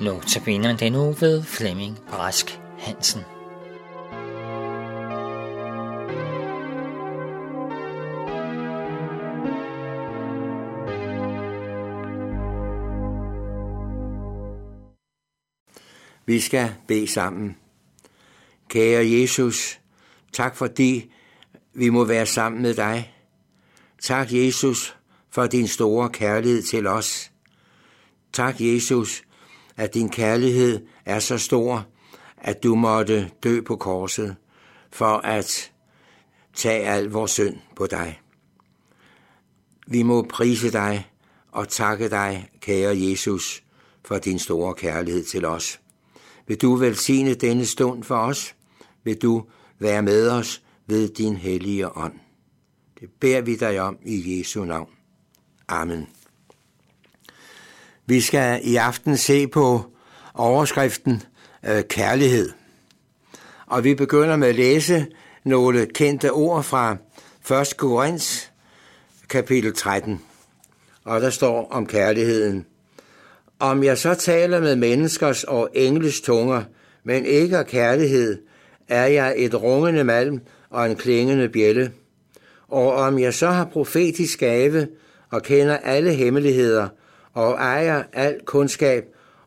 Notabene den nu ved Flemming Brask Hansen. Vi skal bede sammen. Kære Jesus, tak fordi vi må være sammen med dig. Tak Jesus for din store kærlighed til os. Tak Jesus, at din kærlighed er så stor, at du måtte dø på korset for at tage al vores synd på dig. Vi må prise dig og takke dig, kære Jesus, for din store kærlighed til os. Vil du velsigne denne stund for os? Vil du være med os ved din hellige ånd? Det beder vi dig om i Jesu navn. Amen. Vi skal i aften se på overskriften øh, kærlighed. Og vi begynder med at læse nogle kendte ord fra 1. Korinther kapitel 13. Og der står om kærligheden. Om jeg så taler med menneskers og engles tunger, men ikke af kærlighed, er jeg et rungende malm og en klingende bjælle. Og om jeg så har profetisk gave og kender alle hemmeligheder og ejer al kundskab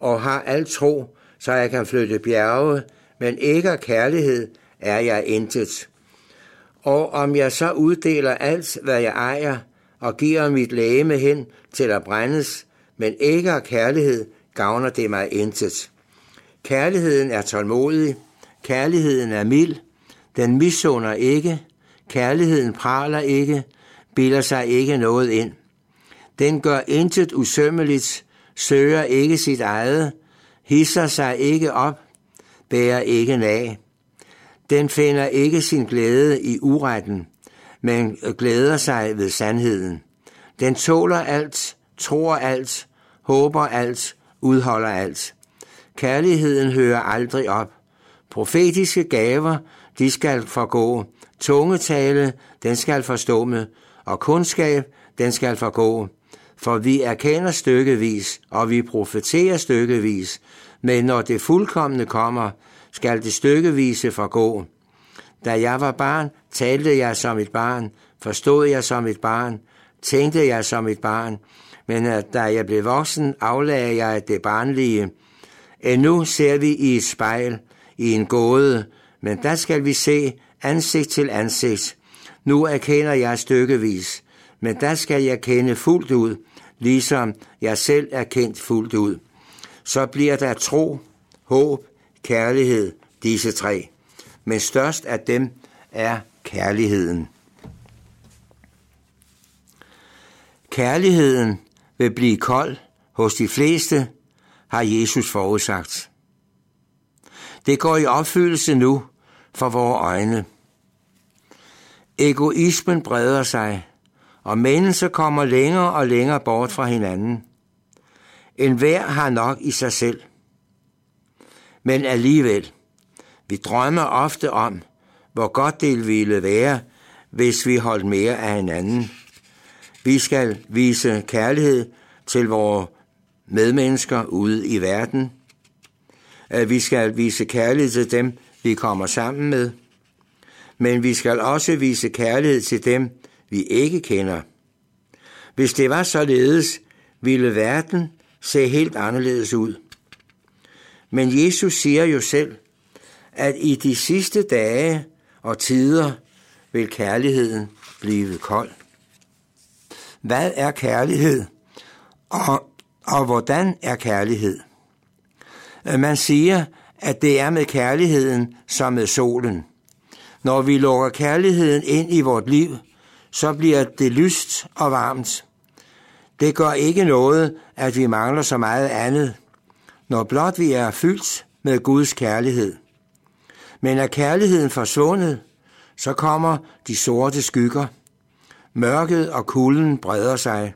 og har al tro, så jeg kan flytte bjerge, men ikke af kærlighed er jeg intet. Og om jeg så uddeler alt, hvad jeg ejer, og giver mit lægeme hen til at brændes, men ikke af kærlighed, gavner det mig intet. Kærligheden er tålmodig, kærligheden er mild, den misunder ikke, kærligheden praler ikke, bilder sig ikke noget ind. Den gør intet usømmeligt, søger ikke sit eget, hisser sig ikke op, bærer ikke nag. Den finder ikke sin glæde i uretten, men glæder sig ved sandheden. Den tåler alt, tror alt, håber alt, udholder alt. Kærligheden hører aldrig op. Profetiske gaver, de skal forgå. Tungetale, den skal forstumme. Og kundskab, den skal forgå. For vi erkender stykkevis, og vi profeterer stykkevis. Men når det fuldkommende kommer, skal det stykkevise forgå. Da jeg var barn, talte jeg som et barn, forstod jeg som et barn, tænkte jeg som et barn, men da jeg blev voksen, aflagde jeg det barnlige. Endnu ser vi i et spejl, i en gåde, men der skal vi se ansigt til ansigt. Nu erkender jeg stykkevis, men der skal jeg kende fuldt ud, ligesom jeg selv er kendt fuldt ud. Så bliver der tro, håb, kærlighed, disse tre. Men størst af dem er kærligheden. Kærligheden vil blive kold hos de fleste, har Jesus forudsagt. Det går i opfyldelse nu for vores øjne. Egoismen breder sig, og mennesker kommer længere og længere bort fra hinanden. En hver har nok i sig selv. Men alligevel, vi drømmer ofte om, hvor godt det ville være, hvis vi holdt mere af hinanden. Vi skal vise kærlighed til vores medmennesker ude i verden. Øh, vi skal vise kærlighed til dem, vi kommer sammen med. Men vi skal også vise kærlighed til dem, vi ikke kender. Hvis det var således, ville verden se helt anderledes ud. Men Jesus siger jo selv, at i de sidste dage og tider vil kærligheden blive kold. Hvad er kærlighed? Og, og hvordan er kærlighed? Man siger, at det er med kærligheden som med solen. Når vi lukker kærligheden ind i vort liv, så bliver det lyst og varmt. Det gør ikke noget, at vi mangler så meget andet, når blot vi er fyldt med Guds kærlighed. Men er kærligheden forsvundet, så kommer de sorte skygger. Mørket og kulden breder sig.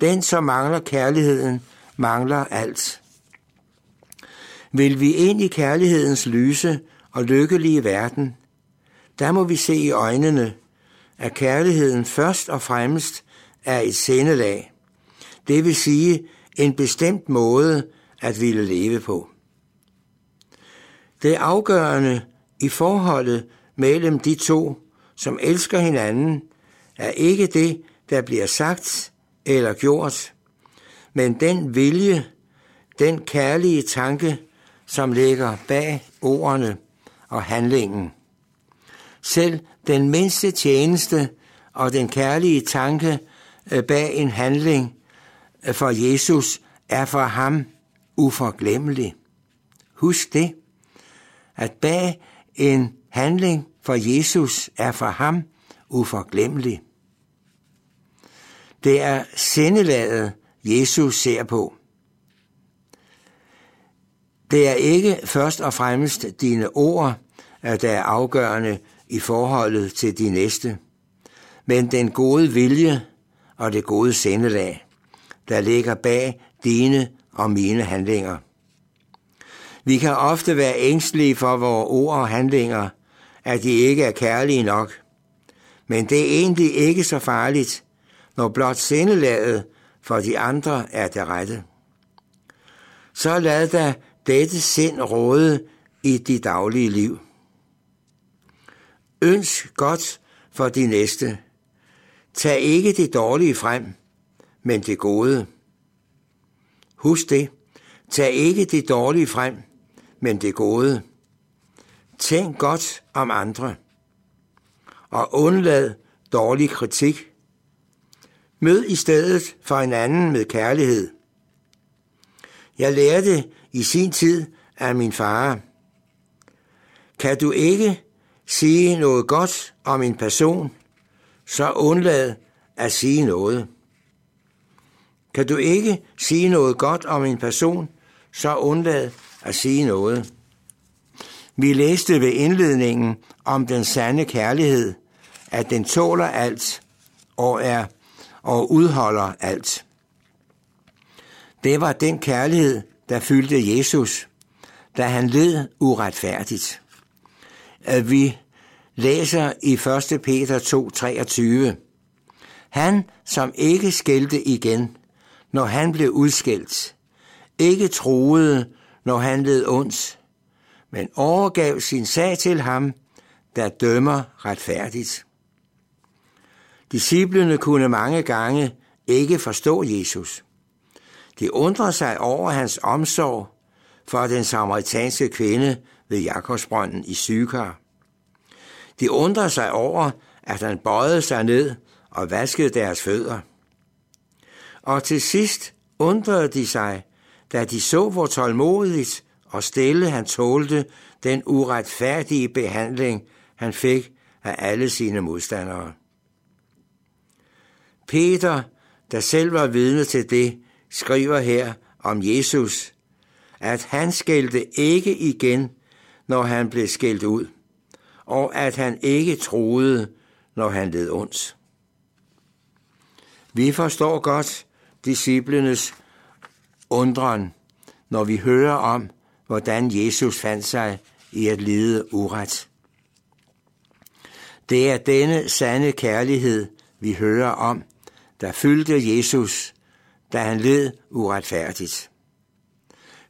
Den, som mangler kærligheden, mangler alt. Vil vi ind i kærlighedens lyse og lykkelige verden, der må vi se i øjnene, at kærligheden først og fremmest er et sindelag. Det vil sige en bestemt måde at ville leve på. Det afgørende i forholdet mellem de to, som elsker hinanden, er ikke det, der bliver sagt eller gjort, men den vilje, den kærlige tanke, som ligger bag ordene og handlingen. Selv den mindste tjeneste og den kærlige tanke øh, bag en handling øh, for Jesus er for ham uforglemmelig. Husk det, at bag en handling for Jesus er for ham uforglemmelig. Det er sindelaget, Jesus ser på. Det er ikke først og fremmest dine ord, øh, der er afgørende i forholdet til de næste, men den gode vilje og det gode sindelag, der ligger bag dine og mine handlinger. Vi kan ofte være ængstelige for vores ord og handlinger, at de ikke er kærlige nok. Men det er egentlig ikke så farligt, når blot sindelaget for de andre er det rette. Så lad da dette sind råde i dit daglige liv. Ønsk godt for de næste. Tag ikke det dårlige frem, men det gode. Husk det. Tag ikke det dårlige frem, men det gode. Tænk godt om andre. Og undlad dårlig kritik. Mød i stedet for en anden med kærlighed. Jeg lærte i sin tid af min far. Kan du ikke sige noget godt om en person, så undlad at sige noget. Kan du ikke sige noget godt om en person, så undlad at sige noget. Vi læste ved indledningen om den sande kærlighed, at den tåler alt og er og udholder alt. Det var den kærlighed, der fyldte Jesus, da han led uretfærdigt. At vi læser i 1. Peter 2:23. Han, som ikke skældte igen, når han blev udskældt, ikke troede, når han led ondt, men overgav sin sag til ham, der dømmer retfærdigt. Disciplene kunne mange gange ikke forstå Jesus. De undrede sig over hans omsorg for den samaritanske kvinde ved Jakobsbrønden i Sykar. De undrede sig over, at han bøjede sig ned og vaskede deres fødder. Og til sidst undrede de sig, da de så, hvor tålmodigt og stille han tålte den uretfærdige behandling, han fik af alle sine modstandere. Peter, der selv var vidne til det, skriver her om Jesus, at han skældte ikke igen, når han blev skældt ud, og at han ikke troede, når han led ondt. Vi forstår godt disciplenes undren, når vi hører om, hvordan Jesus fandt sig i at lide uret. Det er denne sande kærlighed, vi hører om, der fyldte Jesus, da han led uretfærdigt.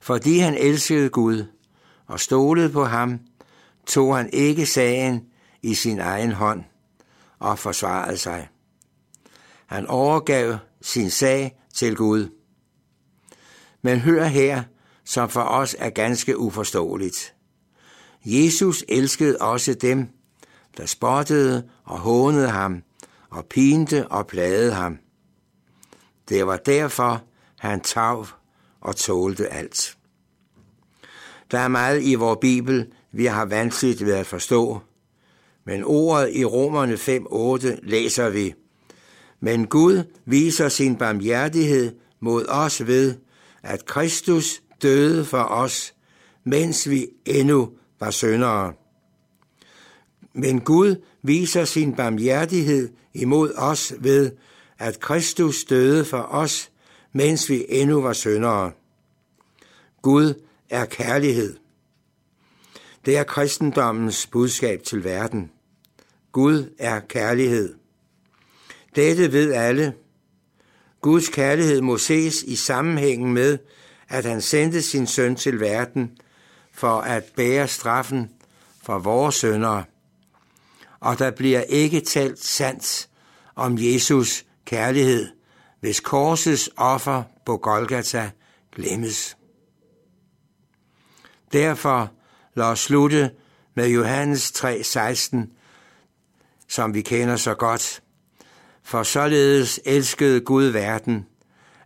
Fordi han elskede Gud og stolede på ham, tog han ikke sagen i sin egen hånd og forsvarede sig. Han overgav sin sag til Gud. Men hør her, som for os er ganske uforståeligt. Jesus elskede også dem, der spottede og hånede ham og pinte og plagede ham. Det var derfor, han tav og tålte alt. Der er meget i vores Bibel, vi har vanskeligt ved at forstå, men ordet i Romerne 5.8 læser vi, Men Gud viser sin barmhjertighed mod os ved, at Kristus døde for os, mens vi endnu var syndere. Men Gud viser sin barmhjertighed imod os ved, at Kristus døde for os, mens vi endnu var syndere. Gud er kærlighed. Det er kristendommens budskab til verden. Gud er kærlighed. Dette ved alle. Guds kærlighed må ses i sammenhængen med, at han sendte sin søn til verden for at bære straffen for vores søndere. Og der bliver ikke talt sandt om Jesus kærlighed, hvis korsets offer på Golgata glemmes. Derfor lad os slutte med Johannes 3:16, som vi kender så godt. For således elskede Gud verden,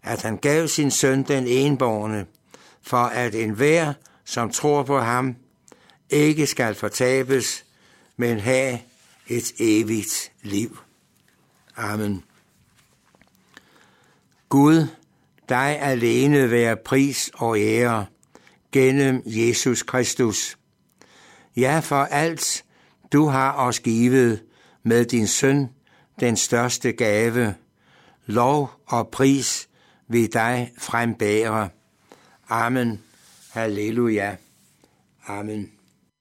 at han gav sin søn den enborne, for at enhver, som tror på ham, ikke skal fortabes, men have et evigt liv. Amen. Gud, dig alene være pris og ære gennem Jesus Kristus. Ja, for alt du har os givet med din søn, den største gave. Lov og pris ved dig frembære. Amen. Halleluja. Amen.